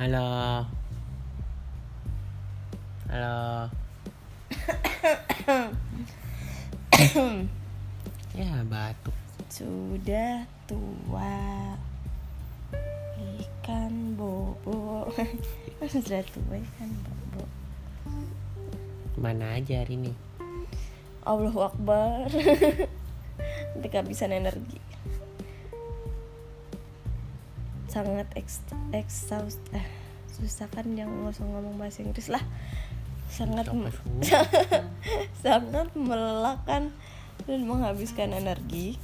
Halo. Halo. ya batuk. Sudah tua ikan bobo. Sudah tua ikan bobo. Mana aja hari ini? Allahu Akbar. Kehabisan energi. Sangat ex exhaust eh, susah kan yang nggak usah ngomong bahasa Inggris lah. Sangat sangat melelahkan dan menghabiskan energi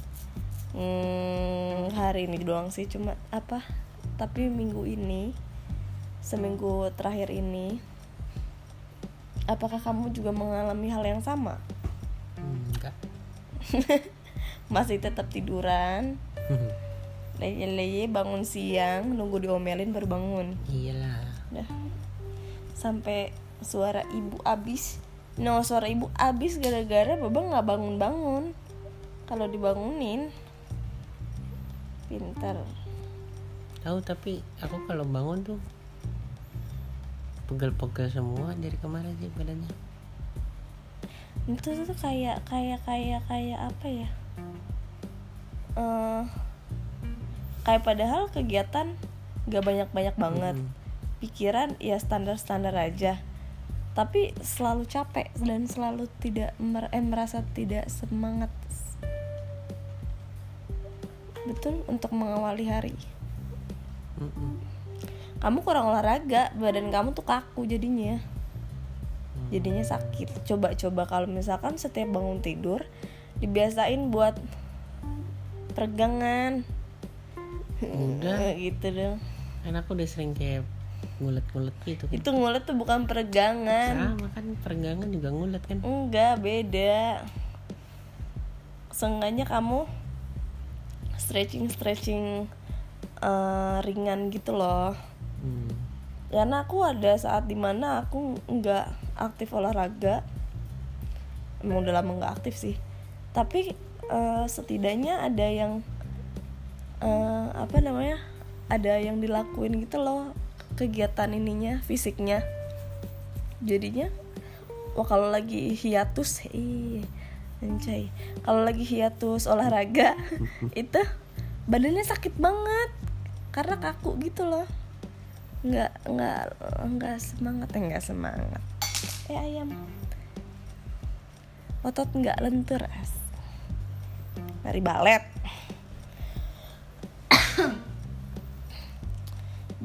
hmm, hari ini doang sih cuma apa tapi minggu ini seminggu terakhir ini apakah kamu juga mengalami hal yang sama Enggak. masih tetap tiduran leye-leye bangun siang nunggu diomelin baru bangun Iyalah. Udah. sampai suara ibu abis no suara ibu abis gara-gara baba nggak bangun-bangun kalau dibangunin pintar Tahu tapi aku kalau bangun tuh pegel-pegel semua dari kemarin sih badannya. itu tuh kayak kayak kayak kayak apa ya eh kayak padahal kegiatan nggak banyak-banyak banget. Mm. pikiran ya standar-standar aja. Tapi selalu capek dan selalu tidak mer- eh, merasa tidak semangat. Betul untuk mengawali hari. Mm-mm. kamu kurang olahraga badan kamu tuh kaku jadinya. Jadinya sakit. Coba-coba kalau misalkan setiap bangun tidur dibiasain buat peregangan Udah. gitu dong Kan aku udah sering kayak ngulet-ngulet gitu kan. itu ngulet tuh bukan peregangan Sama kan peregangan juga ngulet kan. enggak beda seenggaknya kamu stretching stretching eh, ringan gitu loh Hmm. karena aku ada saat di mana aku nggak aktif olahraga emang udah lama nggak aktif sih tapi eh, setidaknya ada yang eh, apa namanya ada yang dilakuin gitu loh kegiatan ininya fisiknya. Jadinya wah kalau lagi hiatus ih anjay. Kalau lagi hiatus olahraga itu badannya sakit banget karena kaku gitu loh. Nggak nggak nggak semangat eh, nggak semangat. Eh ayam. Otot nggak lentur as. Dari balet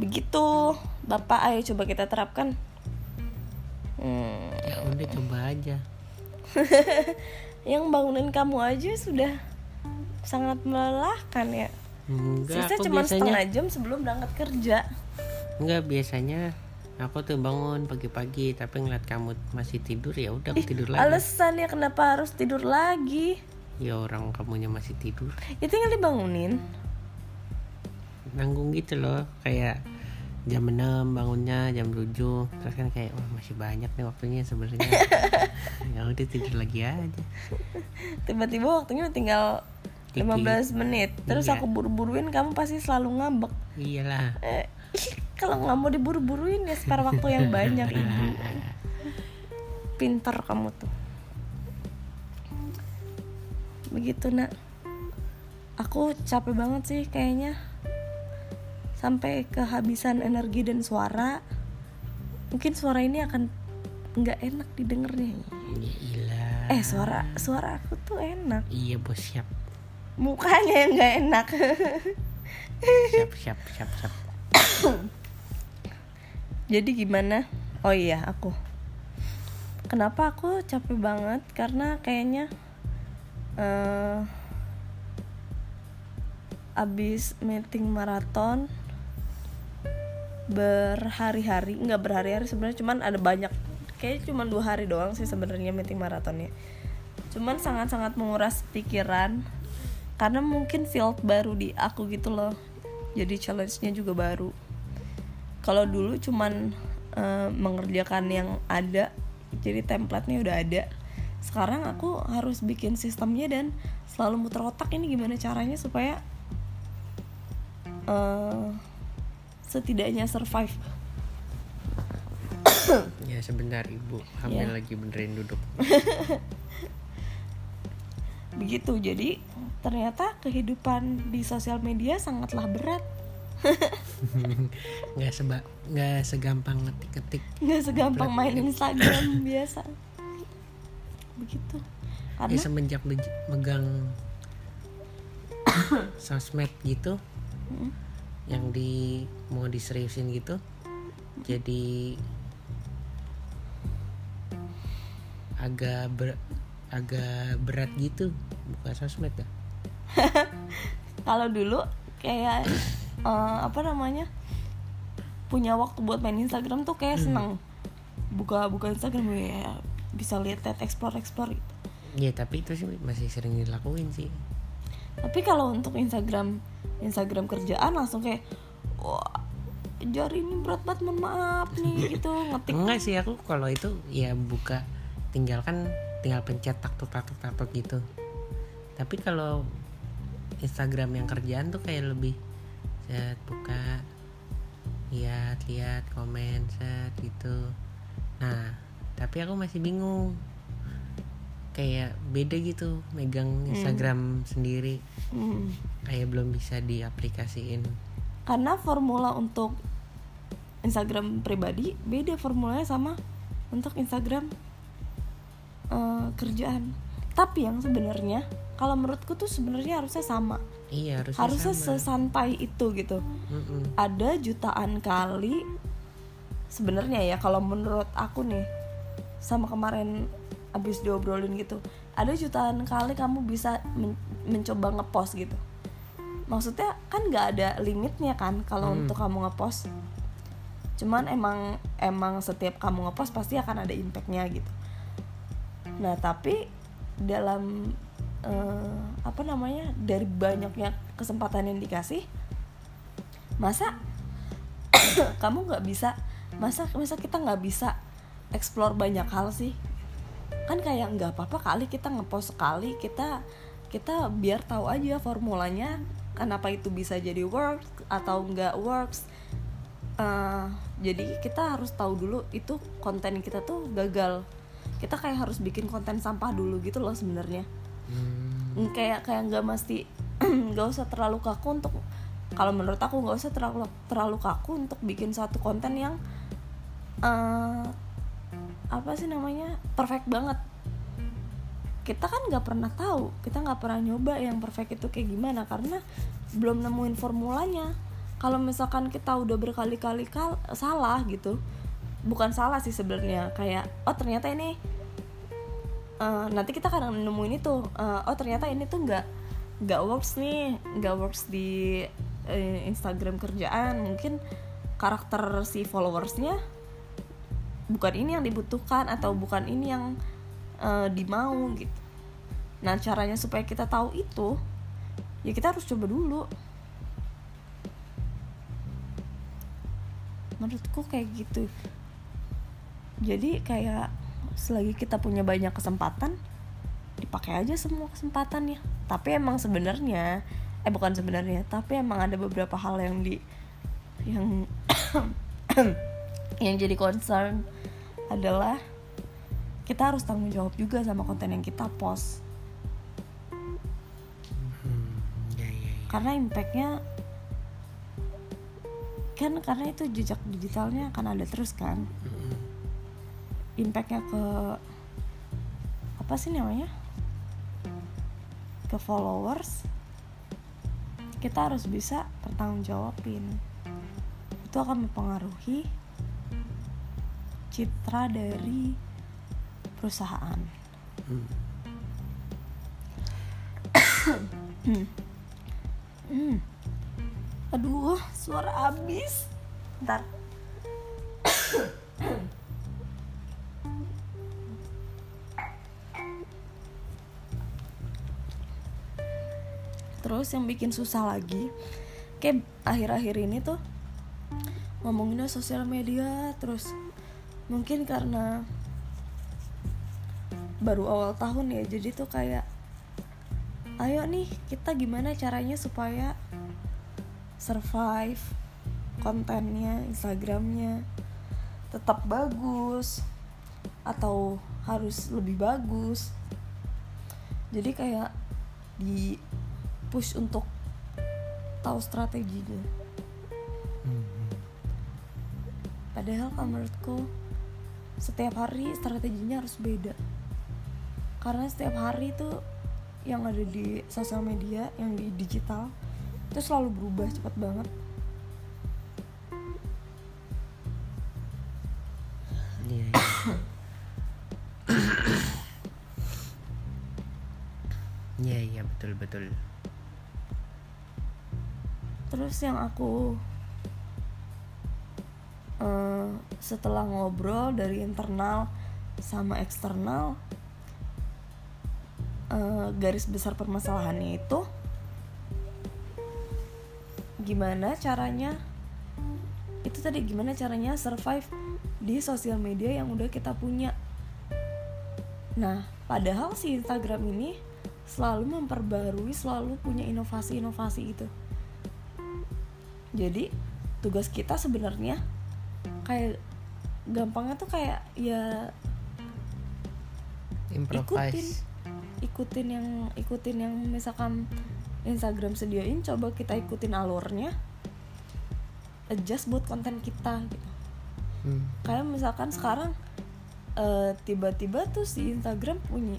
begitu. Bapak ayo coba kita terapkan. Hmm, Ya udah coba aja. yang bangunin kamu aja sudah sangat melelahkan ya. Enggak, sisa aku cuma biasanya setengah jam sebelum berangkat kerja. Enggak biasanya aku tuh bangun pagi-pagi tapi ngeliat kamu masih tidur ya udah aku tidur lagi. alasan ya kenapa harus tidur lagi? Ya orang kamunya masih tidur. ya tinggal dibangunin. Nanggung gitu loh, kayak jam 6 bangunnya jam 7 terus kan kayak wah masih banyak nih waktunya sebenarnya. Ya udah tidur lagi aja. Tiba-tiba waktunya tinggal Dikit. 15 menit. Terus Iya. aku buru-buruin kamu pasti selalu ngambek. Iyalah. Eh, kalau nggak mau diburu-buruin ya spare waktu yang banyak ibu. Pinter kamu tuh. Begitu nak. Aku capek banget sih kayaknya sampai kehabisan energi dan suara mungkin suara ini akan nggak enak didengarnya. Ya ilah eh suara suara aku tuh enak. Iya bos siap. Mukanya yang nggak enak. Siap siap siap siap. Jadi gimana? Oh iya aku. Kenapa aku capek banget? Karena kayaknya eh abis meeting maraton berhari-hari nggak berhari-hari sebenarnya cuman ada banyak kayak cuman dua hari doang sih sebenarnya meeting maratonnya. Cuman sangat-sangat menguras pikiran karena mungkin field baru di aku gitu loh jadi challenge-nya juga baru. Kalau dulu cuman eh, mengerjakan yang ada jadi template-nya udah ada. Sekarang aku harus bikin sistemnya dan selalu muter otak ini gimana caranya supaya eh, setidaknya survive. Ya sebentar ibu. Hamil Ya. lagi benerin duduk. Begitu jadi ternyata kehidupan di sosial media sangatlah berat. Nggak seba nggak segampang ngetik-ngetik. Nggak segampang main Instagram biasa. Begitu. Ya karena semenjak bej- megang sosmed gitu Mm. Yang di mau diseriusin gitu jadi agak ber, agak berat gitu buka sosmed ya. Kalau dulu kayak eh, apa namanya punya waktu buat main Instagram tuh kayak seneng. Buka buka Instagram ya bisa lihat lihat explore explore. Gitu. ya tapi itu sih masih sering dilakuin sih. Tapi kalau untuk Instagram Instagram kerjaan langsung kayak wah jari ini berat banget mohon maaf nih gitu ngetik. Enggak sih aku kalau itu ya buka tinggal kan tinggal pencet taktuk taktuk taktuk gitu. Tapi kalau Instagram yang kerjaan tuh kayak lebih set buka lihat lihat komen set gitu. Nah tapi aku masih bingung. Kayak beda gitu megang Instagram sendiri Hmm. kayak belum bisa diaplikasiin karena formula untuk Instagram pribadi beda formulanya sama untuk Instagram eh, kerjaan tapi yang sebenarnya kalau menurutku tuh sebenarnya harusnya sama iya harusnya, harusnya sama. sesantai itu gitu Mm-mm. ada jutaan kali sebenarnya ya kalau menurut aku nih sama kemarin abis diobrolin gitu ada jutaan kali kamu bisa men- mencoba ngepost gitu. Maksudnya kan nggak ada limitnya kan kalau untuk kamu ngepost. Cuman emang emang setiap kamu ngepost pasti akan ada impactnya gitu. Nah tapi dalam eh, apa namanya dari banyaknya kesempatan yang dikasih masa kamu nggak bisa masa masa kita nggak bisa explore banyak hal sih? Kan kayak nggak apa-apa kali kita ngepost sekali kita kita biar tahu aja formulanya kenapa itu bisa jadi works atau nggak works. Eh, jadi kita harus tahu dulu itu konten kita tuh gagal. Kita kayak harus bikin konten sampah dulu gitu loh sebenarnya. Hmm. Mm, kayak kayak nggak mesti nggak usah terlalu kaku untuk kalau menurut aku nggak usah terlalu terlalu kaku untuk bikin satu konten yang eh apa sih namanya perfect banget kita kan nggak pernah tahu kita nggak pernah nyoba yang perfect itu kayak gimana karena belum nemuin formulanya. Kalau misalkan kita udah berkali-kali kal- salah gitu bukan salah sih sebenarnya kayak oh ternyata ini eh, nanti kita kadang nemuin itu eh, oh ternyata ini tuh nggak nggak works nih nggak works di eh, Instagram kerjaan. Mungkin karakter si followersnya bukan ini yang dibutuhkan atau bukan ini yang eh, dimau gitu. Nah caranya supaya kita tahu itu ya kita harus coba dulu. Menurutku kayak gitu. Jadi kayak selagi kita punya banyak kesempatan dipakai aja semua kesempatannya. Tapi emang sebenarnya eh bukan sebenarnya tapi emang ada beberapa hal yang di yang yang jadi concern adalah kita harus tanggung jawab juga sama konten yang kita post. Hmm, ya, ya, ya. karena impactnya kan karena itu jejak digitalnya akan ada terus kan? Impactnya ke apa sih namanya? Ke followers kita harus bisa bertanggung jawabin itu akan mempengaruhi citra dari perusahaan Hmm. Hmm. aduh suara abis ntar terus yang bikin susah lagi kayak akhir-akhir ini tuh ngomonginnya sosial media terus mungkin karena baru awal tahun ya jadi tuh kayak ayo nih kita gimana caranya supaya survive kontennya instagramnya tetap bagus atau harus lebih bagus. Jadi kayak di push untuk tahu strateginya. Padahal kalau menurutku setiap hari strateginya harus beda karena setiap hari itu yang ada di sosial media yang di digital itu selalu berubah cepat banget Iya, iya. Iya iya betul betul. terus yang aku eh, setelah ngobrol dari internal sama eksternal eh, garis besar permasalahannya itu gimana caranya itu tadi gimana caranya survive di sosial media yang udah kita punya. Nah padahal si Instagram ini selalu memperbarui selalu punya inovasi-inovasi gitu jadi tugas kita sebenarnya kayak gampangnya tuh kayak ya Improvise. ikutin yang ikutin yang misalkan Instagram sediain coba kita ikutin alurnya adjust buat konten kita gitu. Hmm. kayak misalkan sekarang eh, tiba-tiba tuh si Instagram punya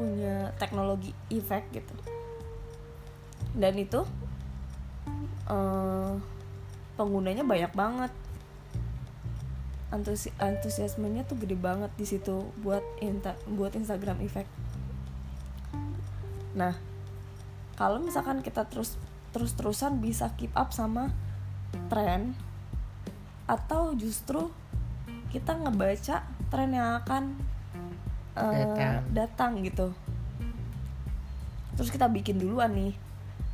punya teknologi efek gitu. Dan itu eh, penggunanya banyak banget. Antusi antusiasmenya tuh gede banget di situ buat inta buat Instagram efek nah kalau misalkan kita terus terus terusan bisa keep up sama tren atau justru kita ngebaca tren yang akan eh, Datang. datang gitu. Terus kita bikin duluan nih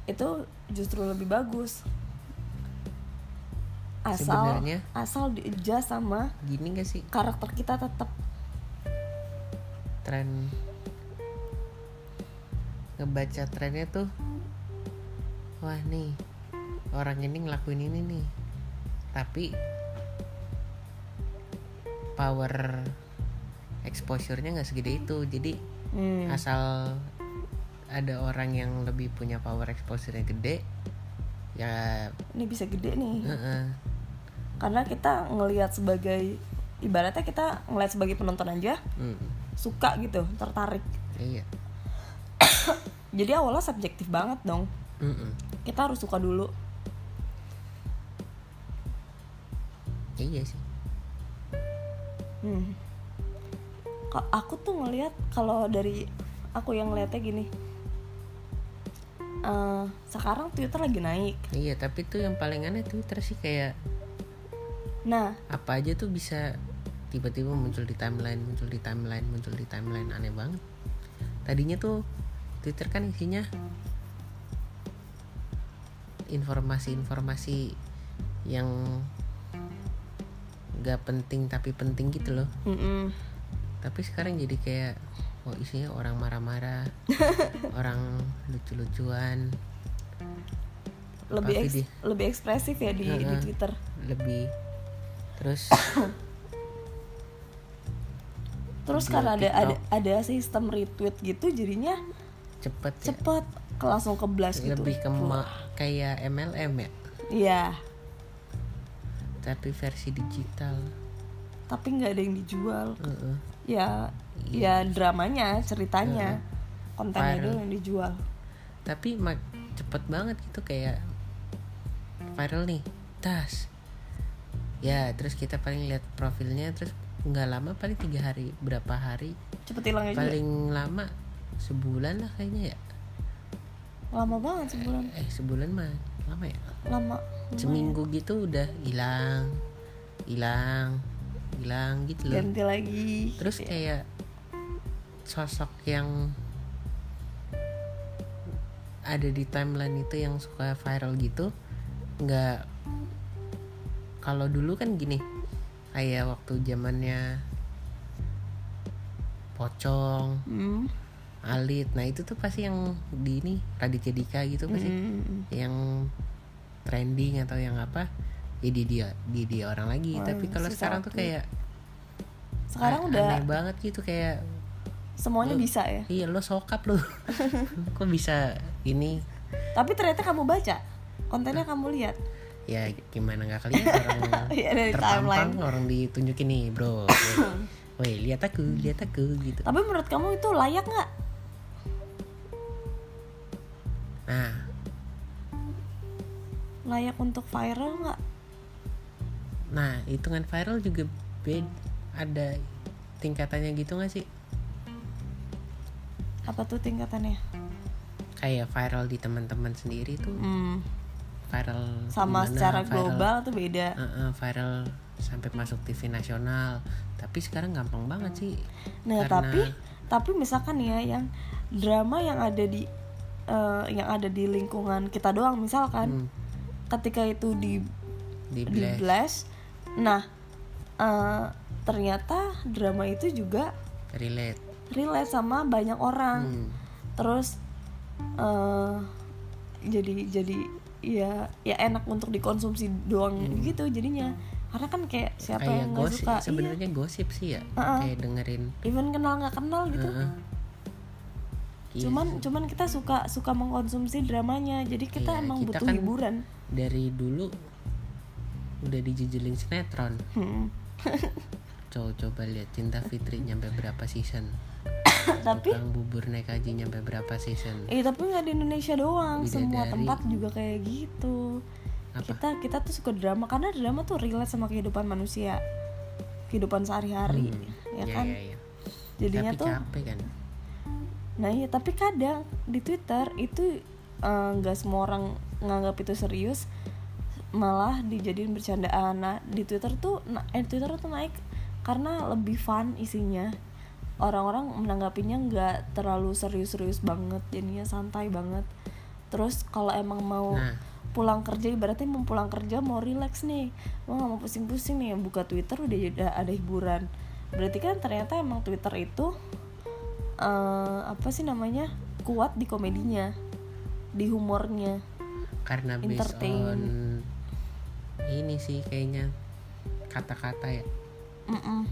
itu justru lebih bagus. Asal Sebenarnya- asal di-adjust sama Gini gak sih? karakter kita tetap tren ngebaca trennya tuh wah nih orang ini ngelakuin ini nih. Tapi power exposure-nya nggak segede itu. Jadi hmm, asal ada orang yang lebih punya power exposure-nya gede ya ini bisa gede nih. Heeh. karena kita ngelihat sebagai ibaratnya kita ngelihat sebagai penonton aja Mm, suka gitu tertarik. Iya jadi awalnya subjektif banget dong Mm-mm. kita harus suka dulu iya sih Hmm. Aku tuh ngelihat kalau dari aku yang ngeliatnya gini, eh, sekarang Twitter lagi naik. iya tapi tuh yang paling aneh Twitter sih kayak Nah, apa aja tuh bisa tiba-tiba muncul di timeline muncul di timeline muncul di timeline aneh banget tadinya tuh Twitter kan isinya informasi-informasi yang gak penting tapi penting gitu loh mm-mm. tapi sekarang jadi kayak oh isinya orang marah-marah orang lucu-lucuan lebih eks- video- lebih ekspresif ya di, di Heeh. Twitter. lebih terus Terus Di karena ada ada ada sistem retweet gitu, jadinya cepet ya cepet ke langsung ke blast gitu. lebih ke ma- kayak MLM ya Iya, tapi versi digital tapi nggak ada yang dijual. Heeh. Ya, ya dramanya, ceritanya, kontennya Viral. dulu yang dijual. tapi mak cepet banget gitu kayak viral nih tas ya terus kita paling lihat profilnya terus nggak lama paling tiga hari berapa hari Cepet hilangnya juga. paling lama sebulan lah kayaknya ya Lama banget sebulan. eh sebulan mah lama ya Lama. seminggu gitu udah hilang hilang hilang gitu loh ganti lagi terus Iya. kayak sosok yang ada di timeline itu yang suka viral gitu nggak kalau dulu kan gini kayak waktu zamannya pocong Hmm. Alit. Nah itu tuh pasti yang di ini Raditya Dika gitu pasti. Hmm. yang trending atau yang apa jadi dia di dia orang lagi. Tapi kalau sekarang tuh kayak sekarang udah aneh banget gitu kayak semuanya Lu- bisa ya? Iya lo sokap lo kok bisa ini? Tapi ternyata kamu baca kontennya kamu lihat. Ya gimana nggak kelihatan? Orang dari terpampang orang ditunjukin nih bro. Woi lihat aku lihat aku gitu. Tapi menurut kamu itu layak nggak nah. Layak untuk viral nggak? Nah hitungan viral juga bed ada tingkatannya gitu nggak sih? Apa tuh tingkatannya? Kayak viral di teman-teman sendiri tuh. Hmm, viral sama gimana, secara viral- global tuh beda. Heeh, viral sampai masuk TV nasional. Tapi sekarang gampang banget sih. Nah Karena- tapi tapi misalkan ya yang drama yang ada di eh, yang ada di lingkungan kita doang misalkan. Hmm, ketika itu di di di blast. blast. Nah eh, ternyata drama itu juga relate. relate sama banyak orang. Hmm, terus eh jadi jadi ya ya enak untuk dikonsumsi doang gitu jadinya. Karena kan kayak siapa kayak yang nggak gosip suka? Iya. sebenarnya gosip sih ya Heeh. kayak dengerin. Even kenal nggak kenal gitu. Iya cuman sih. cuman kita suka suka mengkonsumsi dramanya. Jadi kita Iya, emang kita butuh kan- hiburan. dari dulu udah dijejelin sinetron. Hmm. coba coba lihat cinta Fitri nyampe berapa season. Tapi Tukang bubur naik haji nyampe berapa season. Eh tapi nggak di Indonesia doang. Semua Bidadari. tempat juga kayak gitu. Apa? kita kita tuh suka drama. Karena drama tuh relate sama kehidupan manusia. Kehidupan sehari-hari. Hmm, ya iya, kan? iya, iya. jadinya tapi tuh capek kan Nah iya tapi kadang di Twitter itu eh, nggak semua orang nganggap itu serius malah dijadiin bercandaan. Nah di Twitter tuh na- eh, Twitter tuh naik karena lebih fun isinya. Orang-orang menanggapinya nggak terlalu serius-serius banget, jadinya santai banget. Terus kalau emang mau Nah. pulang kerja ibaratnya mau pulang kerja mau relax nih, mau nggak mau pusing-pusing nih, buka Twitter udah ada, ada hiburan. Berarti kan ternyata emang Twitter itu eh, apa sih namanya? Kuat di komedinya di humornya. Karena based Entertain. on ini sih kayaknya kata-kata ya. Mm-mm.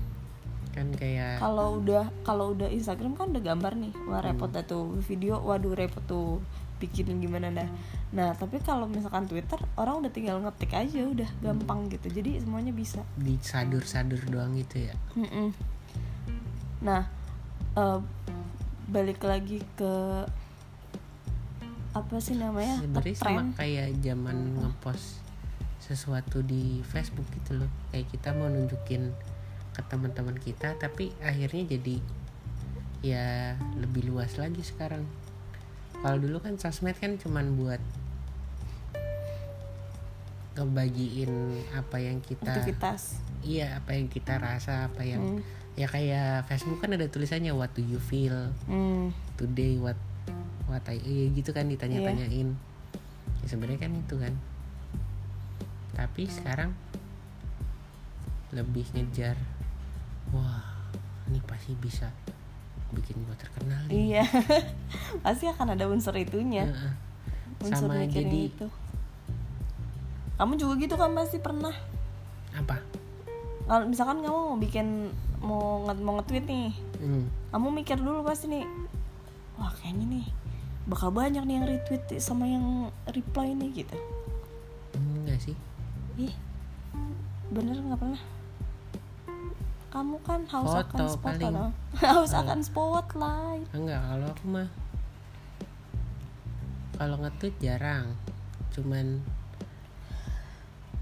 kan kayak kalau udah kalau udah Instagram kan udah gambar nih wah repot dah tuh video waduh repot tuh bikin gimana dah. Nah tapi kalau misalkan Twitter orang udah tinggal ngetik aja udah gampang gitu. Jadi semuanya bisa. Disadur-sadur doang gitu ya. Mm-mm. nah eh, balik lagi ke apa sih namanya? Sebenarnya sama kayak zaman ngepost sesuatu di Facebook gitu loh. Kayak kita mau nunjukin ke teman-teman kita tapi akhirnya jadi ya lebih luas lagi sekarang. Kalau dulu kan sosmed kan cuman buat ngebagiin apa yang kita aktivitas. Iya apa yang kita rasa apa yang Hmm. Ya kayak Facebook kan ada tulisannya what do you feel Hmm. today what what I iya gitu kan ditanya-tanyain Iya. ya sebenarnya kan itu kan tapi sekarang lebih ngejar wah ini pasti bisa bikin gua terkenal nih Iya, pasti akan ada unsur itunya, Heeh. unsur sama jadi itu. Kamu juga gitu kan pasti pernah. apa Kalau misalkan kamu mau bikin mau nge mau nge-tweet nih, hmm. kamu mikir dulu pasti nih, wah kayaknya nih bakal banyak nih yang retweet sama yang reply nih gitu. enggak sih Ih, bener nggak pernah? Kamu kan haus Foto akan spot paling. kan? haus akan spotlight. enggak kalau aku mah kalau nge-tweet jarang cuman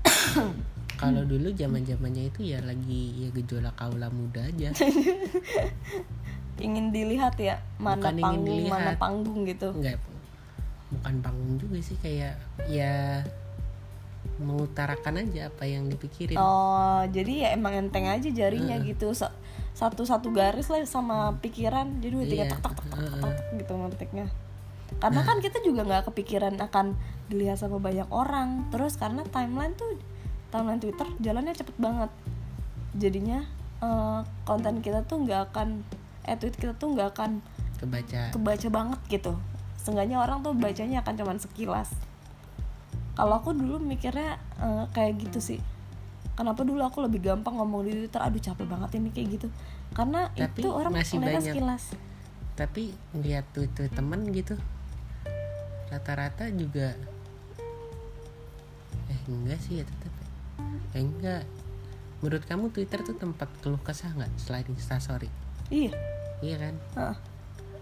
kalau dulu zaman zamannya itu ya lagi ya gejolak kaula muda aja Ingin dilihat ya mana Bukan ingin panggung mana panggung gitu. enggak bukan panggung juga sih kayak ya mengutarakan aja apa yang dipikirin Oh, jadi ya emang enteng aja jarinya Heeh. gitu. Sa- Satu-satu garis lah sama pikiran. Jadi udah Iya, tak tak tak tak, tak, gitu ngetiknya. Karena kan kita juga nggak kepikiran akan dilihat sama banyak orang. Terus karena timeline tuh timeline Twitter jalannya cepet banget. Jadinya eh, konten kita tuh nggak akan eh tweet kita tuh nggak akan kebaca kebaca banget gitu. Seenggaknya orang tuh bacanya akan cuman sekilas. kalau aku dulu mikirnya eh, kayak gitu sih kenapa dulu aku lebih gampang ngomong di twitter aduh capek banget ini kayak gitu karena Tapi itu orang masih banyak. sekilas tapi ngeliat tweet tweet temen gitu rata-rata juga eh enggak sih ya tetap ya. enggak. Menurut kamu Twitter tuh tempat keluh kesah nggak selain instastory? Iya. Iya kan? Heeh.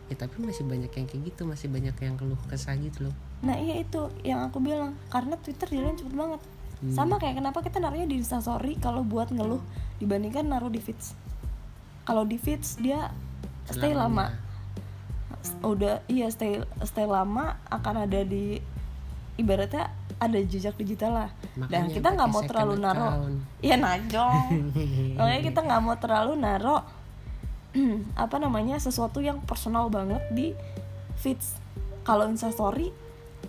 ya tapi masih banyak yang kayak gitu masih banyak yang keluh kesah gitu loh. Nah iya itu yang aku bilang karena twitter jalan cepet banget. Sama kayak kenapa kita naruhnya di instastory kalau buat ngeluh dibandingkan naruh di feeds. Kalau di feeds dia stay lama. Selamanya. udah iya stay stay lama akan ada di ibaratnya ada jejak digital lah. Dan Makanya kita nggak mau terlalu naro iya najong makanya kita nggak mau terlalu naro apa namanya sesuatu yang personal banget di feeds. Kalau instastory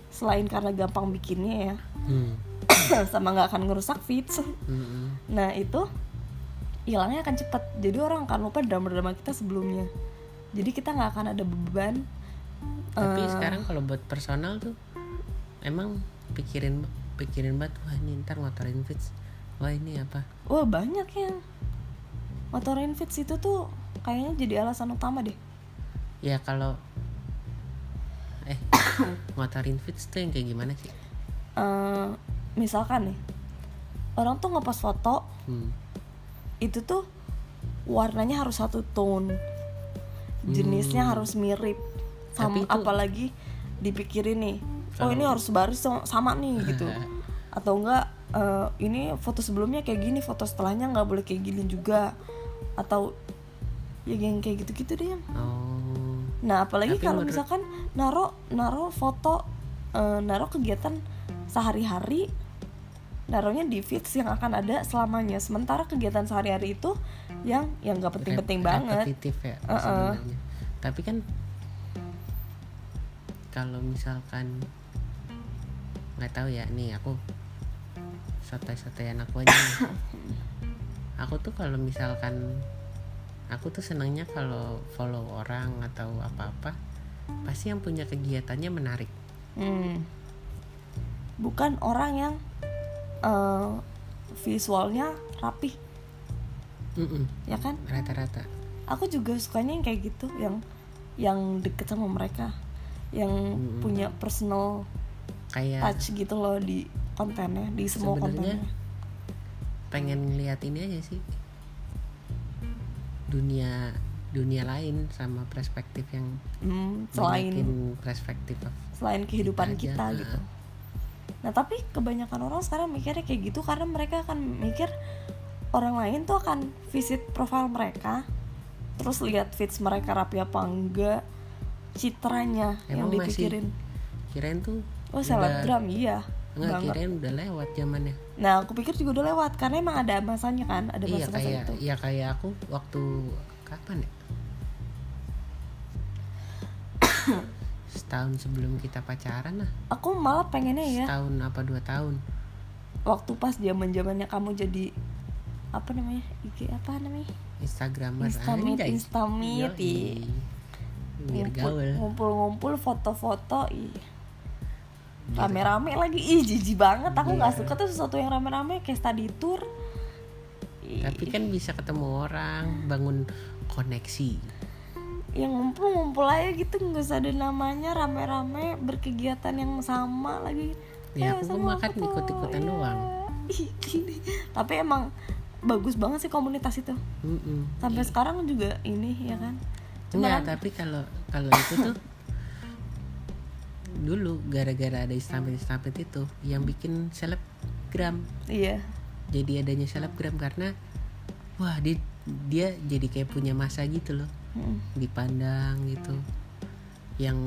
selain karena gampang bikinnya ya Hmm. sama nggak akan ngerusak feeds. Mm-mm. nah itu hilangnya akan cepat jadi orang akan lupa drama-drama kita sebelumnya. Jadi kita nggak akan ada beban. Tapi eh, sekarang kalau buat personal tuh emang pikirin pikirin banget wah ini ntar ngotorin feeds wah ini apa wah banyak yang motorin feeds itu tuh kayaknya jadi alasan utama deh ya kalau eh ngotorin feeds tuh yang kayak gimana sih Eh, misalkan nih orang tuh ngepost foto hmm. itu tuh warnanya harus satu tone jenisnya harus mirip sama Hmm. Tapi itu- apalagi dipikirin nih oh ini harus baris sama, nih gitu atau enggak eh, ini foto sebelumnya kayak gini foto setelahnya nggak boleh kayak gini juga atau ya yang kayak gitu-gitu deh oh Nah, apalagi Tapi kalau menurut- misalkan naro naro foto eh, naro kegiatan sehari-hari naruhnya di feeds yang akan ada selamanya. Sementara kegiatan sehari-hari itu yang yang gak penting-penting Rep- banget. repetitif ya Uh-uh. sebenarnya tapi kan kalau misalkan nggak tahu ya nih aku sotai-sotaian aku aja nih. aku tuh kalau misalkan aku tuh senangnya kalau follow orang atau apa-apa pasti yang punya kegiatannya menarik Hmm. Bukan orang yang eh, visualnya rapi, Mm-mm, ya kan? rata-rata Aku juga sukanya yang kayak gitu, yang yang deket sama mereka, yang Mm-mm. punya personal kayak touch gitu loh di kontennya, di semua kontennya. pengen ngeliat ini aja sih dunia dunia lain sama perspektif yang Hmm, selain perspektif selain kehidupan kita kita, aja, gitu. Nah tapi kebanyakan orang sekarang mikirnya kayak gitu karena mereka akan mikir orang lain tuh akan visit profile mereka, terus lihat feeds mereka rapi apa enggak, citranya yang Emang masih dipikirin. kirain tuh Oh selebgram iya. enggak banget. kirain udah lewat zamannya. Nah aku pikir juga udah lewat karena emang ada masanya kan, ada iya masa-masa kayak itu. iya kayak aku waktu kapan ya? Setahun sebelum kita pacaran lah. Aku malah pengennya ya. Setahun apa dua tahun. Waktu pas zaman zamannya kamu jadi apa namanya IG apa namanya? Instagramer. Instamit, anjay. Instamit, Ngumpul- gaul. ngumpul-ngumpul foto-foto ih rame-rame lagi. Ih jijik banget. Aku nggak Iya. suka tuh sesuatu yang rame-rame kayak study tour. Tapi kan bisa ketemu orang bangun koneksi. Yang ngumpul-ngumpul aja gitu. Nggak usah ada namanya rame-rame berkegiatan yang sama lagi. Ya, Eh, aku sama makan ikut-ikutan Iya. doang. Tapi emang bagus banget sih komunitas itu. Mm-mm. sampai sekarang juga ini ya kan? Enggak, tapi kalau kalau itu tuh dulu gara-gara ada istampit-istampit itu yang bikin selebgram. iya Jadi adanya selebgram karena wah dia dia jadi kayak punya masa gitu loh, Mm. dipandang gitu. Yang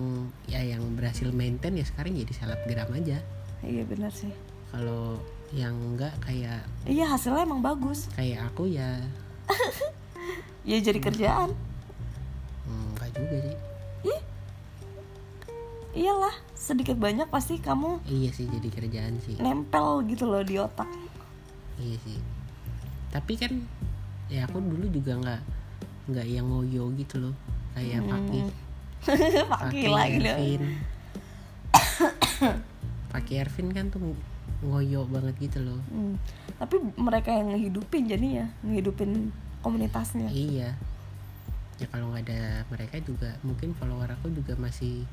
ya yang berhasil maintain ya sekarang jadi selebgram aja. iya benar sih Kalau yang enggak kayak iya hasilnya emang bagus kayak aku ya ya jadi kerjaan hmm, enggak juga sih. Iyalah sedikit banyak pasti kamu Iya sih jadi kerjaan sih. nempel gitu loh di otak Iya sih. Tapi kan ya aku dulu juga nggak nggak yang ngoyo gitu loh kayak Paki, pakai Paki, lagi Ervin. pakai Ervin kan tuh ngoyo banget gitu loh Hmm. Tapi mereka yang ngehidupin jadinya, ngehidupin komunitasnya. iya ya kalau nggak ada mereka juga mungkin follower aku juga masih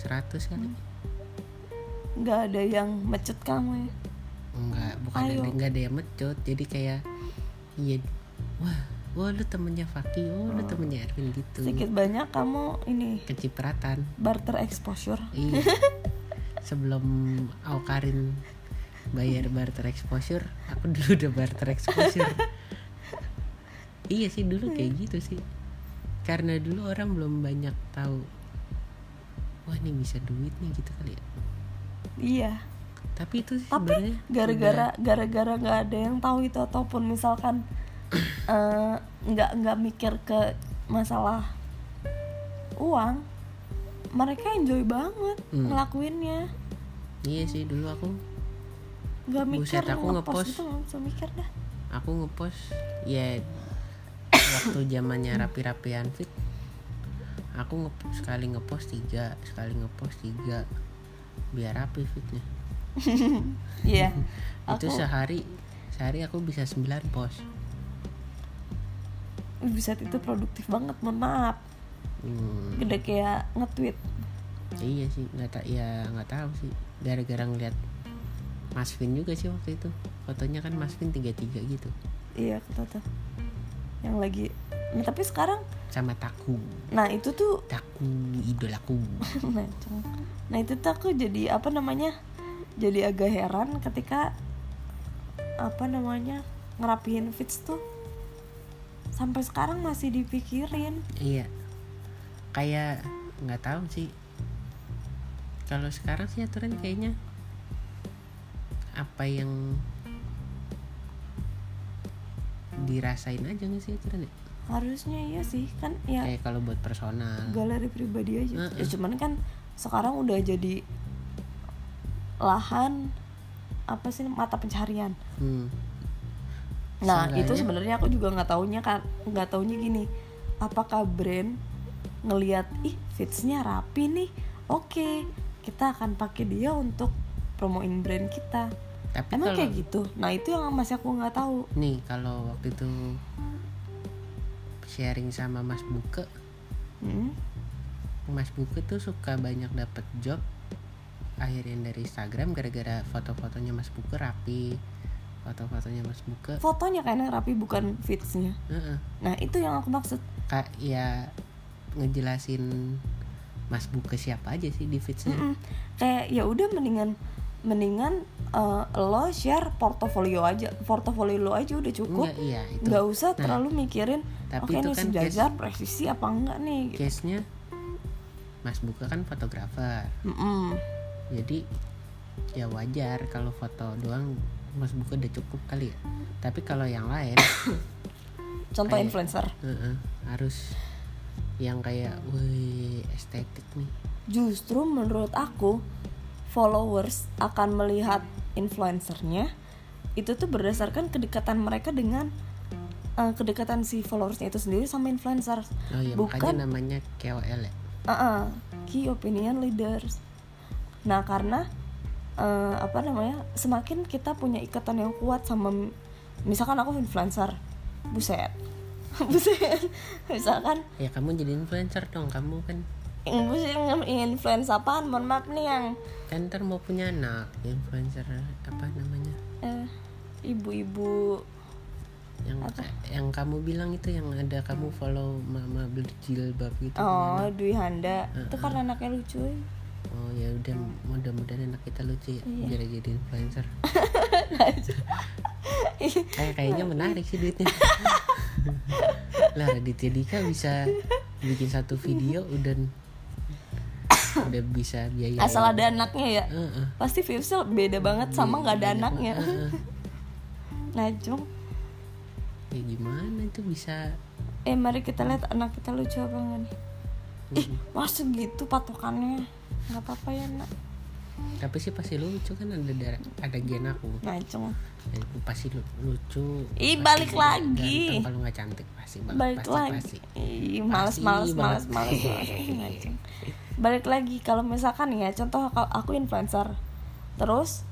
100 kali nggak ada yang mecut kamu ya. Enggak, bukan Ayo. ada nggak ada yang mecut. Jadi kayak iya wah, wah lu temennya Faki, oh lu temennya Erwin gitu. Sedikit banyak kamu ini Kecipratan. barter exposure. Iya. Sebelum Aukarin bayar barter exposure, aku dulu udah barter exposure. iya sih dulu kayak gitu sih. Karena dulu orang belum banyak tahu. Wah ini bisa duit nih gitu kali ya. Iya. Tapi itu sih Tapi gara-gara gara-gara nggak ada yang tahu itu ataupun misalkan eh, nggak nggak mikir ke masalah uang, mereka enjoy banget Hmm. ngelakuinnya. Iya sih dulu aku Nggak mikir Buset, aku ngepost ngepost. itu nggak bisa mikir dah. aku ngepost ya waktu zamannya rapi-rapian fit aku nge sekali ngepost tiga sekali ngepost tiga biar rapi fitnya Iya. itu Aku sehari sehari aku bisa 9 post bisa itu produktif banget, mohon maaf. hmm, Gede kayak nge-tweet. iya sih nggak tak ya nggak tahu sih gara-gara ngeliat Mas Vin juga sih waktu itu fotonya kan Mas Vin tiga tiga gitu Iya, kata tuh. Yang lagi Nah, tapi sekarang sama Taku nah itu tuh Taku idolaku nah, nah itu tuh aku jadi apa namanya jadi agak heran ketika apa namanya ngerapihin fits tuh sampai sekarang masih dipikirin Iya. Kayak nggak tahu sih. Kalau sekarang sih aturan kayaknya apa yang dirasain aja nggak sih aturan ya? Harusnya iya sih kan ya Kayak kalau buat personal. galeri pribadi aja Heeh. ya cuman kan sekarang udah jadi lahan apa sih mata pencarian Hmm. Nah Seenggaknya- itu sebenarnya aku juga nggak taunya kan nggak taunya gini apakah brand ngelihat ih fitsnya rapi nih oke kita akan pakai dia untuk promoin brand kita Tapi emang kalau kayak gitu nah itu yang masih aku nggak tahu nih kalau waktu itu sharing sama Mas Buke, Hmm, Mas Buke tuh suka banyak dapet job akhirnya dari Instagram gara-gara foto-fotonya Mas Buke rapi, foto-fotonya Mas Buke. fotonya kayaknya rapi bukan fitsnya Heeh. nah itu yang aku maksud kak ya ngejelasin Mas Buke siapa aja sih di Mm-mm. kayak ya udah mendingan mendingan eh, lo share portofolio aja. Portofolio lo aja udah cukup. Enggak, iya itu. Nggak usah Nah, terlalu mikirin tapi oke itu kan sejajar presisi apa enggak nih? Gitu. case nya Mas Buke kan fotografer. Mm-mm. jadi ya wajar kalau foto doang Mas Buke udah cukup kali ya. Tapi kalau yang lain contoh Kayak- influencer. Heeh, harus yang kayak wih estetik nih. Justru menurut aku followers akan melihat influencernya itu tuh berdasarkan kedekatan mereka dengan eh, kedekatan si followersnya itu sendiri sama influencer oh ya Bukan. makanya namanya KOL ya Uh-uh, key opinion leaders. Nah, karena uh, apa namanya? Semakin kita punya ikatan yang kuat sama misalkan aku influencer. Buset. Buset. misalkan ya kamu jadi influencer dong kamu kan yang buset influence apaan? Mohon maaf nih yang kan ntar mau punya anak influencer apa namanya? Eh, ibu-ibu. Yang yang kamu bilang itu yang ada kamu follow mama berjilbab gitu oh Dwi Handa. Itu kan anaknya lucu ya. oh ya udah mudah-mudahan anak kita lucu ya Iya. biar jadi influencer. Kayak kayaknya menarik sih duitnya. Lah Raditya Dika bisa bikin satu video udah udah bisa biaya asal ada anaknya ya Heeh. pasti viewsnya beda banget sama nggak ada anaknya Heeh. nah cung ya gimana itu bisa eh mari kita lihat anak kita lucu apa enggak nih ih masa gitu patokannya nggak apa-apa ya nak tapi sih pasti lucu kan ada darah ada gen aku nah Ya, pasti lu- lucu Ih, balik lagi. ganteng. kalau nggak cantik pasti balik pasti, lagi pasti. Ih, males Pasti males males males, males. Nah, Cung. balik lagi kalau misalkan ya contoh kalau aku influencer. Terus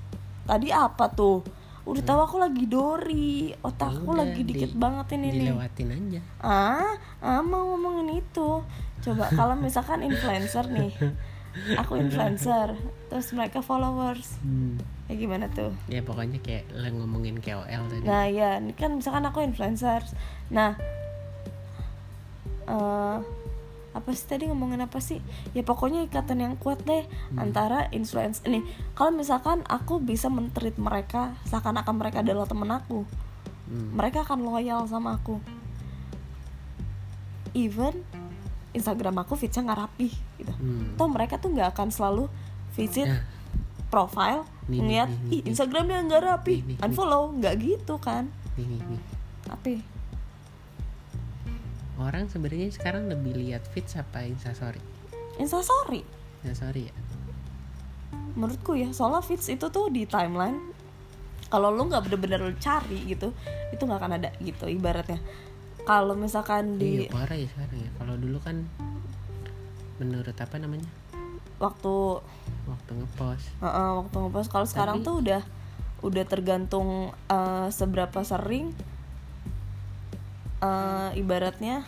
tadi apa tuh? Udah tahu aku lagi dori. Otakku Udah, lagi dikit di- banget ini nih. dilewatin aja. Ah ah mau ngomongin itu. Coba kalau misalkan influencer nih aku influencer terus mereka followers. Hmm. ya gimana tuh? Ya pokoknya kayak lo ngomongin KOL tadi. Nah ya ini kan misalkan aku influencer. Nah eh apa sih tadi ngomongin apa sih ya pokoknya ikatan yang kuat deh antara influence ini kalau misalkan aku bisa mentreat mereka seakan-akan mereka adalah temen aku Hmm. mereka akan loyal sama aku even Instagram aku feednya nggak rapi gitu Hmm. toh mereka tuh nggak akan selalu visit Nah, profile ngeliat ih. Instagramnya nggak rapi Nih, nih, nih. unfollow nggak gitu kan nih, nih, nih. tapi orang sebenarnya sekarang lebih lihat feeds apa instastory instastory instastory ya? Menurutku ya soalnya feeds itu tuh di timeline kalau lu nggak bener-bener cari gitu itu nggak akan ada gitu ibaratnya. Kalau misalkan di iya parah ya sekarang ya. Kalau dulu kan menurut apa namanya? Waktu waktu ngepost. Heeh, waktu ngepost. Kalau sekarang tuh udah udah tergantung eh, seberapa sering eh, ibaratnya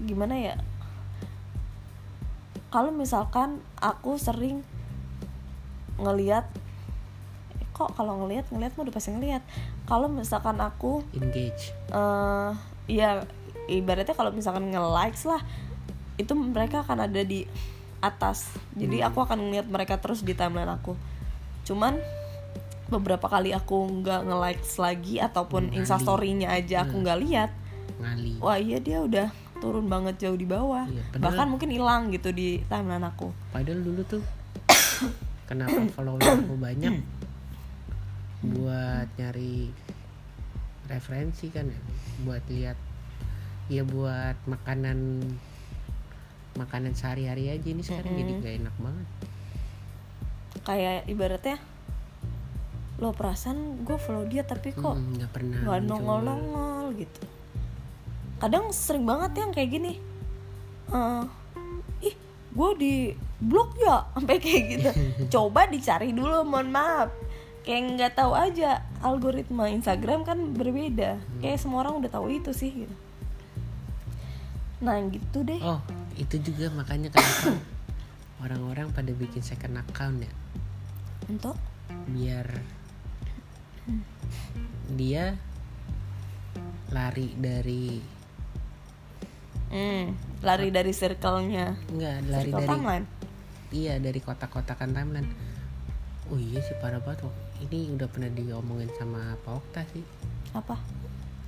gimana ya? Kalau misalkan aku sering ngeliat kok kalau ngeliat ngeliat mah udah pasti ngeliat. Kalau misalkan aku engage. eh ya ibaratnya kalau misalkan nge-likes lah itu mereka akan ada di atas. Jadi aku akan ngeliat mereka terus di timeline aku. Cuman beberapa kali aku nggak nge-likes lagi ataupun Ngali. instastorynya aja aku nggak lihat ngali. wah iya dia udah turun banget jauh di bawah. Iya, padahal- bahkan mungkin hilang gitu di timeline aku. Padahal dulu tuh kenapa follower aku banyak buat nyari referensi kan ya? Buat lihat ya buat makanan makanan sehari-hari aja ini sekarang jadi gak enak banget. Kayak ibaratnya lo perasaan gue follow dia tapi kok Hmm, nggak pernah nggak muncul. nongol-nongol gitu. Kadang sering banget yang kayak gini. Eh, ih gue di blok ya sampai kayak gitu. Coba dicari dulu mohon maaf. Kayak nggak tahu aja algoritma Instagram kan berbeda. Kayak semua orang udah tahu itu sih gitu. Nah gitu deh. Oh itu juga makanya kenapa orang-orang pada bikin second account ya. Untuk? Biar dia lari dari hmm, lari dari circle-nya. Enggak lari circle dari timeline? Iya dari kotak-kotakan timeline. Oh iya sih parah banget. Wak. ini udah pernah diomongin sama Pak Okta sih. Apa?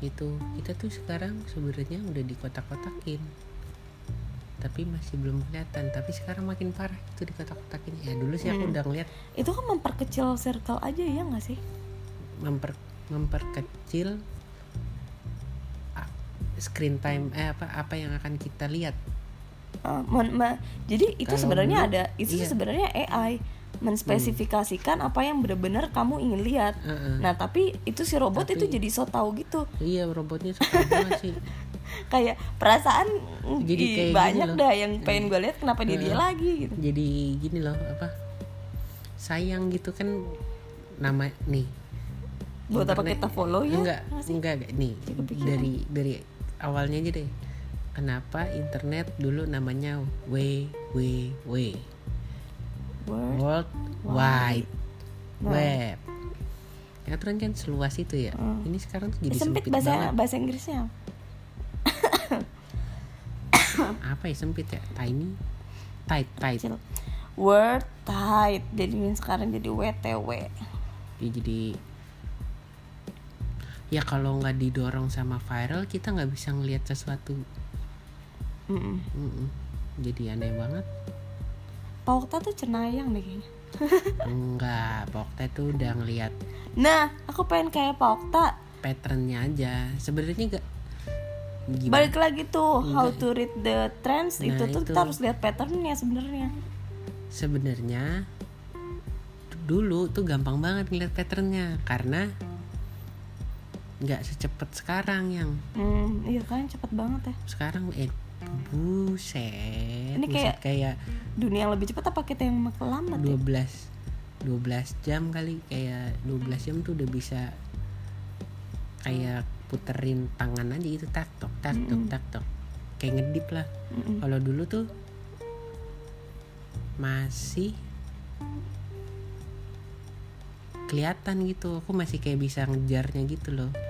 Itu kita tuh sekarang sebenarnya udah di kotak-kotakin tapi masih belum kelihatan. Tapi sekarang makin parah itu di kotak-kotakin ya dulu sih aku Hmm. udah ngeliat. Itu kan memperkecil circle aja ya nggak sih memper memperkecil screen time eh apa apa yang akan kita lihat Uh, mon- ma- jadi itu Kalau sebenarnya ada itu iya. sebenarnya AI menspesifikasikan apa yang benar-benar kamu ingin lihat. Heeh. Nah tapi itu si robot Tapi- itu jadi so tahu gitu iya robotnya suka banget sih kayak perasaan Jadi kayak banyak dah yang pengen gue lihat kenapa dia dia Heeh. lagi gitu. jadi gini loh apa sayang gitu kan nama nih Buat apa kita follow ya? enggak Nggak sih? enggak nih dari dari awalnya aja deh kenapa internet dulu namanya w w w Word. world wide web aturan kan seluas itu ya Hmm. ini sekarang tuh jadi sempit sempit, bahasa banget bahasa Inggrisnya. apa ya sempit ya tiny tight tight Kecil. Word tight. Jadi sekarang jadi WTW. Jadi ya kalau nggak didorong sama viral kita nggak bisa ngelihat sesuatu Mm-mm. Mm-mm. jadi aneh banget Pak Okta tuh cenayang deh kayaknya. enggak Pokta tuh udah ngelihat Nah, aku pengen kayak Pak Okta. patternnya aja sebenarnya nggak gimana Balik lagi tuh how to read the trends Nah, itu tuh itu. kita harus lihat patternnya sebenarnya. sebenarnya dulu tuh gampang banget ngeliat patternnya karena nggak secepat sekarang yang. Hmm, iya kan cepet banget ya. sekarang eh buset. Ini buset, kayak dunia yang lebih cepat apa kita yang makin lambat ya? 12 12 jam kali. Kayak 12 jam tuh udah bisa kayak puterin tangan aja gitu tak tok tak tok tak tok. Kayak ngedip lah. Kalau dulu tuh masih kelihatan gitu. Aku masih kayak bisa ngejarnya gitu loh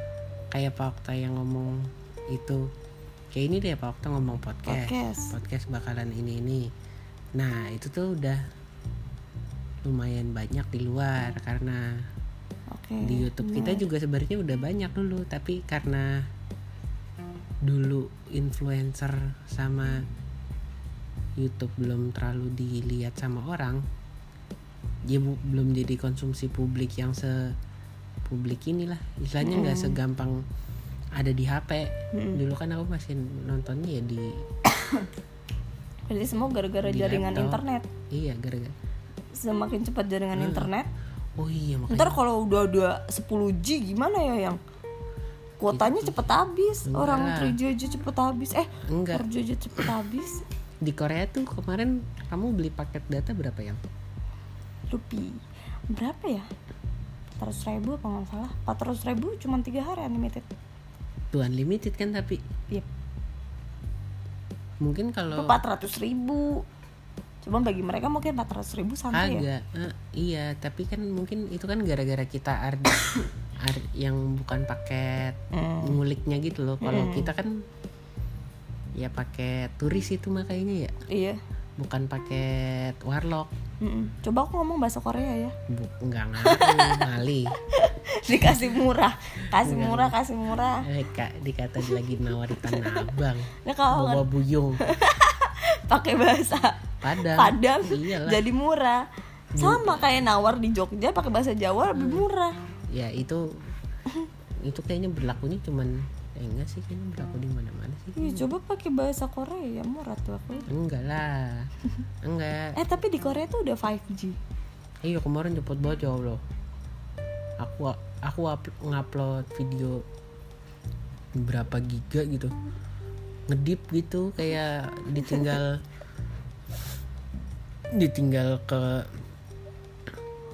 kayak Pak Okta yang ngomong itu kayak ini deh Pak Okta ngomong podcast Podcast. podcast bakalan ini ini nah itu tuh udah lumayan banyak di luar karena Oke. di YouTube kita juga sebenarnya udah banyak dulu tapi karena dulu influencer sama YouTube belum terlalu dilihat sama orang ya bu- belum jadi konsumsi publik yang se publik inilah. Istilahnya nggak segampang ada di HP dulu kan aku masih nontonnya ya di Jadi semua gara-gara jaringan laptop. internet. iya gara-gara. Semakin cepat jaringan internet, oh iya makanya. Ntar kalau udah udah 10 G gimana ya yang? Kuotanya cepet habis, Enggak orang lah. 3G aja cepet habis, eh enggak. 4G aja cepet habis. di Korea tuh kemarin kamu beli paket data berapa yang? Rupi berapa ya? 400 ribu apa nggak salah? 400 ribu cuma tiga hari unlimited. tuh unlimited kan tapi Yep. mungkin kalau 400 ribu. Cuma bagi mereka mungkin 400 ribu santai ya. agak eh, iya tapi kan mungkin itu kan gara-gara kita ardi ar- yang bukan paket Hmm. nguliknya gitu loh kalau kita kan ya paket turis itu makanya ya Iya. bukan paket warlock Mm-mm. Coba aku ngomong bahasa Korea ya. Bu, nggak ngaruh Mali Dikasih murah, kasih murah, kasih murah. eh kak dikata lagi nawari tanah abang Nah kalau bawa buyung pakai bahasa padang Padang iyalah jadi murah. Sama kayak nawar di Jogja pakai bahasa Jawa lebih murah. ya itu itu kayaknya berlakunya cuman eh enggak sih kayaknya berlaku di mana-mana sih. Iya, coba pakai bahasa Korea ya murah tuh aku. enggak lah. Enggak. Eh tapi di Korea tuh udah 5G. iya kemarin cepet banget ya Allah. Aku aku up- ngupload video berapa giga gitu. Ngedip gitu kayak ditinggal ditinggal ke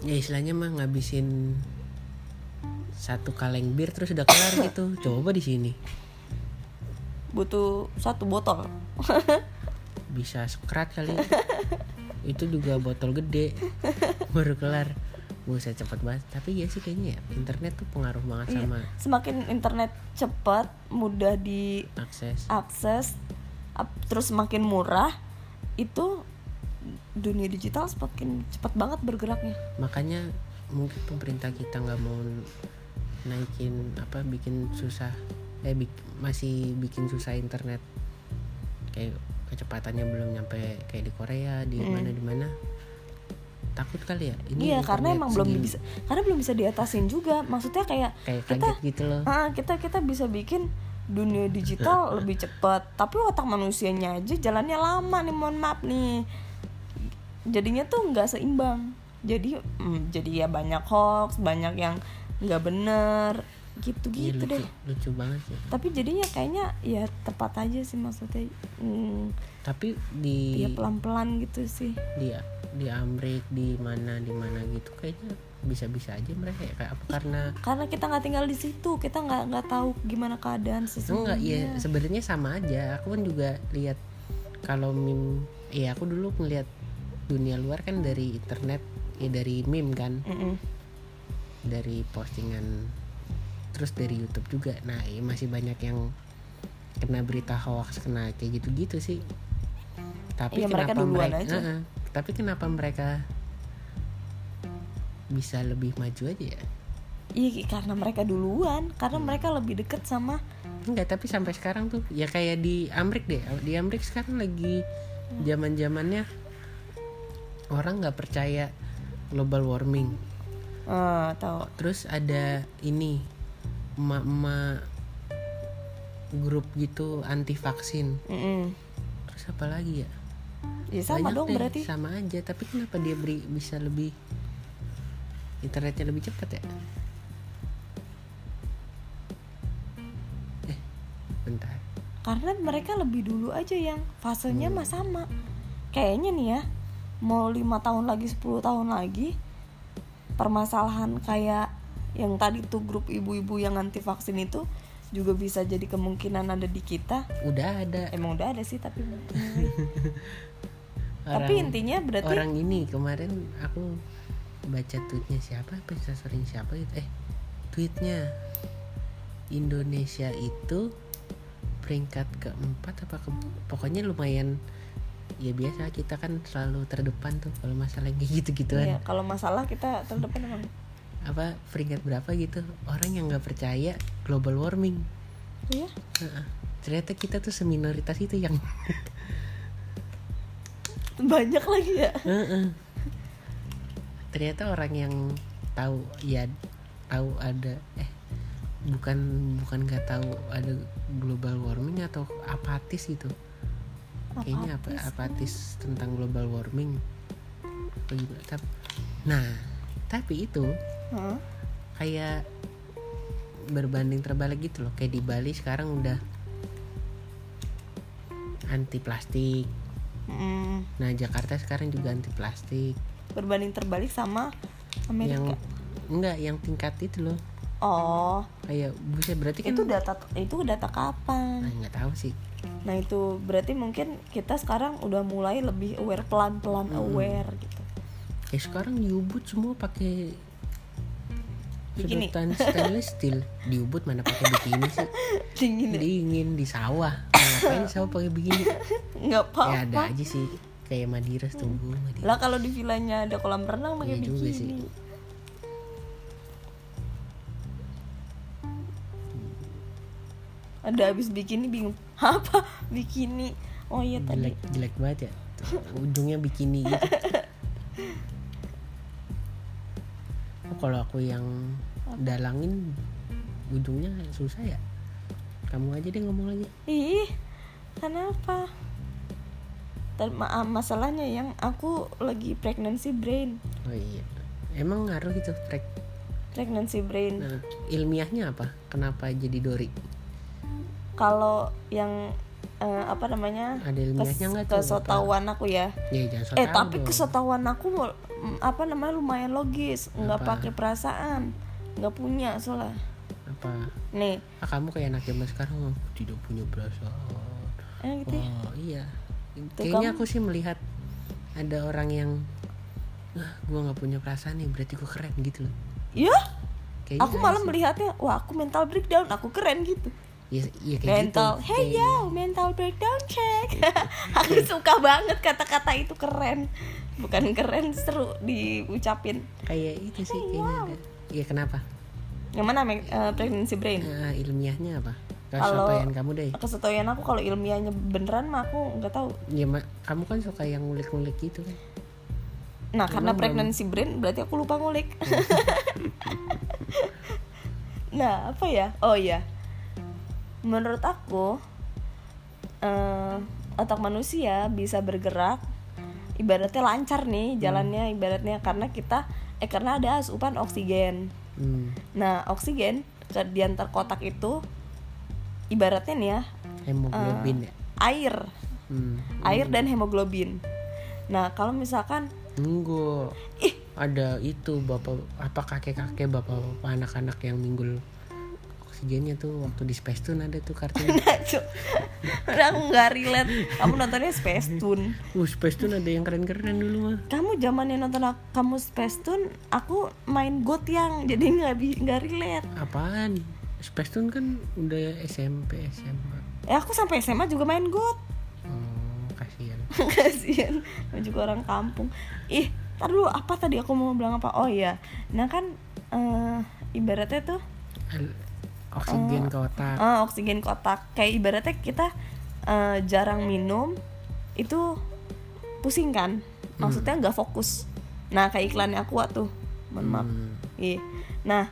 ya istilahnya mah ngabisin satu kaleng bir terus udah kelar gitu. Coba di sini. Butuh satu botol. bisa sekrat kali. Itu juga botol gede. Baru kelar. Buset cepet banget. Tapi ya sih kayaknya ya Internet tuh pengaruh banget sama Semakin internet cepat, mudah akses. diakses, ap- terus semakin murah, itu dunia digital semakin cepat banget bergeraknya. Makanya mungkin pemerintah kita nggak mau naikin apa bikin susah eh bik- masih bikin susah internet. Kayak kecepatannya belum nyampe kayak di Korea di mana di mana. Takut kali ya ini iya, karena emang belum segini. bisa, karena belum bisa diatasin juga. Maksudnya kayak kayak kita gitu loh. Ah, kita kita bisa bikin dunia digital lebih cepat. Tapi otak manusianya aja jalannya lama nih mohon maaf nih. Jadinya tuh nggak seimbang. Jadi mm, jadi ya banyak hoax banyak yang nggak bener. Gitu Iya, gitu lucu, deh lucu banget sih. Tapi jadinya kayaknya ya tepat aja sih maksudnya mm, tapi di ya pelan pelan gitu sih. Di di Amrik di mana di mana gitu kayaknya bisa-bisa aja mereka ya kayak apa? Karena karena kita nggak tinggal di situ kita nggak nggak tahu gimana keadaan enggak sesungguhnya ya sebenarnya sama aja. Aku kan juga lihat kalau meme ya aku dulu ngeliat dunia luar kan dari internet ya dari meme kan. Mm-mm. Dari postingan terus dari YouTube juga. Nah ya masih banyak yang kena berita hoax kena kayak gitu-gitu sih. Tapi mereka kenapa duluan mereka aja. Heeh. tapi kenapa mereka bisa lebih maju aja ya? Iya karena mereka duluan, karena mereka lebih deket sama enggak tapi sampai sekarang tuh ya kayak di Amrik deh. Di Amrik sekarang lagi zaman zamannya orang nggak percaya global warming eh tahu. terus ada ini emak-emak grup gitu anti vaksin Mm-mm. terus apa lagi ya Ya sama Banyak dong deh, berarti. sama aja tapi kenapa dia beri bisa lebih internetnya lebih cepat ya eh bentar Karena mereka lebih dulu aja yang fasenya mah sama. Kayaknya nih ya, mau lima tahun lagi 10 tahun lagi permasalahan kayak yang tadi tuh grup ibu-ibu yang anti vaksin itu juga bisa jadi kemungkinan ada di kita. Udah ada. Emang udah ada sih tapi tapi Orang- intinya berarti orang ini kemarin aku baca tweetnya siapa apa sering siapa gitu? Eh tweetnya. Indonesia itu peringkat keempat apa ke, pokoknya lumayan ya biasa kita kan selalu terdepan tuh kalau masalah kayak gitu gituan ya, kalau masalah kita terdepan emang. Apa peringkat berapa gitu? Orang yang nggak percaya global warming. Iya. Ternyata kita tuh seminoritas itu yang banyak lagi ya. Heeh. ternyata orang yang tahu ya tahu ada eh bukan bukan nggak tahu ada global warming atau apatis gitu kayaknya apa apatis tentang global warming. Apa gimana Tap- nah tapi itu Hah? kayak berbanding terbalik gitu loh. Kayak di Bali sekarang udah anti plastik. Mm, nah Jakarta sekarang juga anti plastik. Berbanding terbalik sama Amerika? Yang enggak yang tingkat itu loh. Oh. Kayak buset berarti kan itu data itu data nah, kapan nggak tahu sih nah itu berarti mungkin kita sekarang udah mulai lebih aware pelan pelan aware gitu. Kayak sekarang di Ubud semua pakai Bikini. sedotan stainless steel. Di Ubud mana pakai bikini sih? Dingin ya? dingin di sawah. Ngapain di sawah pakai bikini nggak apa ya ada aja sih. Kayak Madira tunggu Madira. Lah kalau di villanya ada kolam renang pakai Iya juga sih. Ada habis bikini bingung apa bikini? Oh iya tadi. Jelek jelek banget ya. Tuh, ujungnya bikini gitu. Oh, kalau aku yang dalangin ujungnya susah ya? Kamu aja deh ngomong lagi. Ih kenapa? Ma- masalahnya yang aku lagi pregnancy brain. Oh iya. Emang ngaruh gitu pregnancy brain. Nah, ilmiahnya apa? Kenapa jadi dori kalau yang eh, apa namanya tuh kesetauan aku ya. Ya eh tapi dong. kesetauan aku apa namanya lumayan logis. Nggak pakai perasaan. Nggak punya soalnya. Apa? Nih. Ah, kamu kayak anak zaman sekarang oh, tidak punya perasaan. Eh, gitu ya. oh iya. Kayaknya kamu- aku sih melihat ada orang yang ah gua nggak punya perasaan nih berarti gua keren gitu loh. Ya kayaknya aku malah sih. melihatnya wah aku mental breakdown aku keren gitu ya, ya kayak mental. Gitu hey yo mental breakdown check. Aku suka banget kata-kata itu keren. Bukan keren seru diucapin. Kayak itu sih kayaknya ada. Ya kenapa? Yang mana eh, pregnancy brain? Nah, ilmiahnya apa? Kalau- kamu deh. kesetauan aku kalau ilmiahnya beneran mah aku nggak tahu. Ya ma- kamu kan suka yang ngulik-ngulik gitu kan? Nah karena Emang pregnancy brain berarti aku lupa ngulik. Nah apa ya? Oh iya menurut aku eh, otak manusia bisa bergerak ibaratnya lancar nih jalannya ibaratnya karena kita eh karena ada asupan oksigen. Hmm, nah oksigen ke di antar kotak itu ibaratnya nih ya hemoglobin ya? air. Hmm. air dan hemoglobin. Nah kalau misalkan enggak ih. Ada itu bapak apa kakek kakek bapak bapak anak-anak yang minggul oksigennya tuh waktu di Space Tune ada tuh kartunya. Udah aku nggak relate. Kamu nontonnya Space Tune. Uh Space Tune ada yang keren-keren dulu mah. Kamu zamannya nonton ak- kamu Space Tune aku main God yang jadi nggak bi- nggak relate. Apaan? Space Tune kan udah SMP SMA ya aku sampai SMA juga main God oh kasihan. Kasian Aku juga orang kampung. Ih tar dulu apa tadi aku mau bilang apa? Oh iya. Nah kan eh, ibaratnya tuh Oksigen ke otak. Eh, oksigen kotak kayak ibaratnya kita eh, jarang minum itu pusing kan? Maksudnya nggak fokus. Nah kayak iklannya aku tuh mohon maaf. Hmm, Iya. Nah,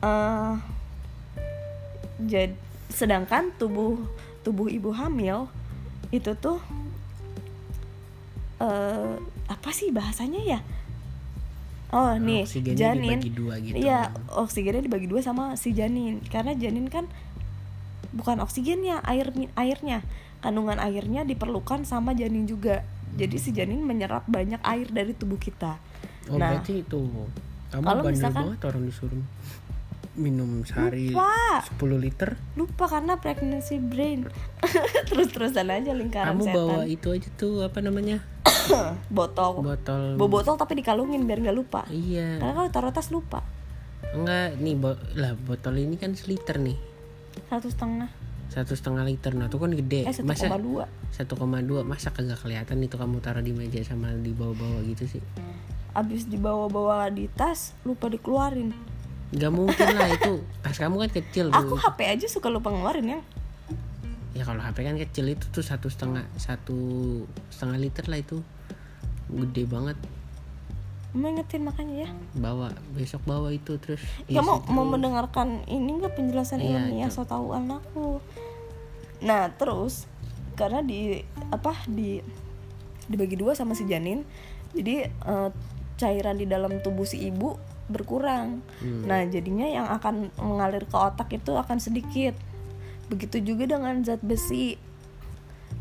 eh jad- sedangkan tubuh tubuh ibu hamil itu tuh eh apa sih bahasanya ya? Oh, nih oksigennya janin. dibagi dua gitu Iya, oksigennya dibagi dua sama si janin. Karena janin kan bukan oksigennya, air airnya. Kandungan airnya diperlukan sama janin juga. jadi si janin menyerap banyak air dari tubuh kita oh Nah. berarti itu kamu Kalau misalkan- banget orang disuruh minum sehari Lupa. 10 liter. Lupa karena pregnancy brain. Terus terusan aja lingkaran kamu setan. bawa itu aja tuh apa namanya? Botol. Botol. Bawa botol tapi dikalungin biar nggak lupa. Iya. Karena kalau taruh tas lupa. Enggak nih bo lah botol ini kan seliter nih. Satu setengah. Satu setengah liter. Nah itu kan gede. Eh satu masa koma dua. 1,2 masa kagak kelihatan itu kamu taruh di meja sama di bawah-bawah gitu sih? Abis dibawa-bawa di tas lupa dikeluarin nggak mungkin lah itu tas kamu kan kecil aku HP aja suka lupa ngeluarin ya ya kalau HP kan kecil itu tuh satu setengah satu setengah liter lah itu. Gede banget. Mau ingetin makanya ya. Bawa besok bawa itu terus kamu isi mau terus. mendengarkan ini nggak penjelasan Iya, ilmiah so tau anakku. Nah terus karena di apa di dibagi dua sama si janin jadi eh, cairan di dalam tubuh si ibu berkurang. Hmm. nah jadinya yang akan mengalir ke otak itu akan sedikit. Begitu juga dengan zat besi.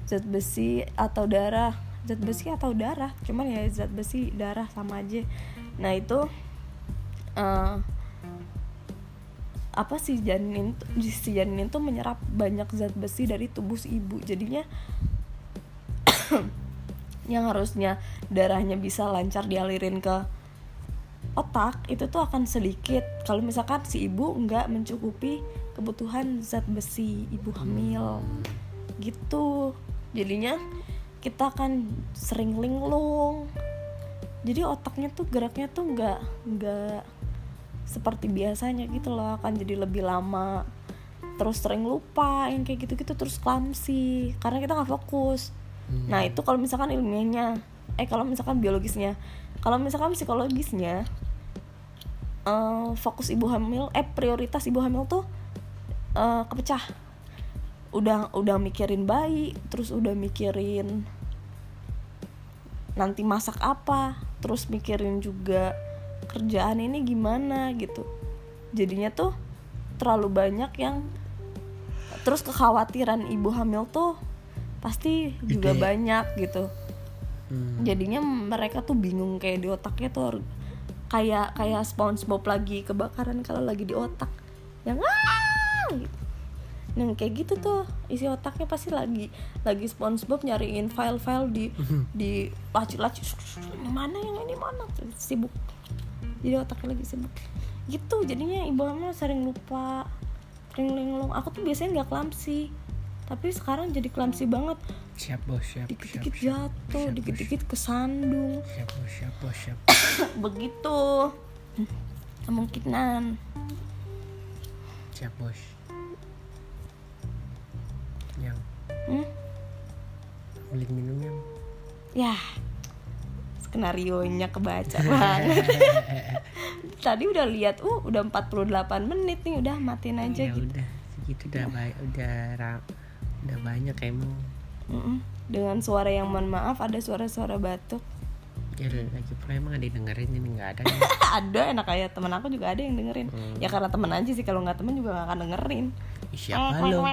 Zat besi atau darah. Zat besi atau darah cuman ya zat besi darah sama aja. Nah itu eh, apa sih janin si janin tuh menyerap banyak zat besi dari tubuh si ibu. Jadinya yang harusnya darahnya bisa lancar dialirin ke otak itu tuh akan sedikit. Kalau misalkan si ibu nggak mencukupi kebutuhan zat besi ibu hamil gitu. Jadinya kita akan sering linglung. Jadi otaknya tuh geraknya tuh nggak nggak seperti biasanya gitu loh. Akan jadi lebih lama. Terus sering lupa yang kayak gitu-gitu terus clumsy. Karena kita nggak fokus. Nah itu kalau misalkan ilmiahnya. Eh kalau misalkan biologisnya. Kalau misalkan psikologisnya eh, fokus ibu hamil eh prioritas ibu hamil tuh eh, kepecah udah udah mikirin bayi terus udah mikirin nanti masak apa terus mikirin juga kerjaan ini gimana gitu jadinya tuh terlalu banyak yang terus kekhawatiran ibu hamil tuh pasti juga Gede. banyak gitu Hmm. jadinya mereka tuh bingung kayak di otaknya tuh kayak kayak SpongeBob lagi kebakaran kalau lagi di otak. Yang ah gitu. yang kayak gitu tuh isi otaknya pasti lagi lagi SpongeBob nyariin file-file di di laci-laci. Mana yang ini mana? Sibuk. Jadi otaknya lagi sibuk. Gitu jadinya ibu hamil sering lupa sering linglung. Aku tuh biasanya nggak clumsy. Tapi sekarang jadi clumsy banget siap bos siap dikit-dikit jatuh dikit-dikit kesandung. Siap bos siap bos siap. Begitu. Kemungkinan. Siap bos. Yang. Hmm? beli minum yang. Ya skenario nya kebaca banget. Tadi udah lihat uh udah 48 menit nih udah matiin aja ya gitu. udah segitu udah baik udah udah banyak emang Mm-mm. dengan suara yang mohon maaf ada suara-suara batuk ya lagi pula emang ada yang dengerin ini nggak ada kan? ada enak kayak temen aku juga ada yang dengerin Hmm. ya karena temen aja sih kalau nggak temen juga nggak akan dengerin siapa lo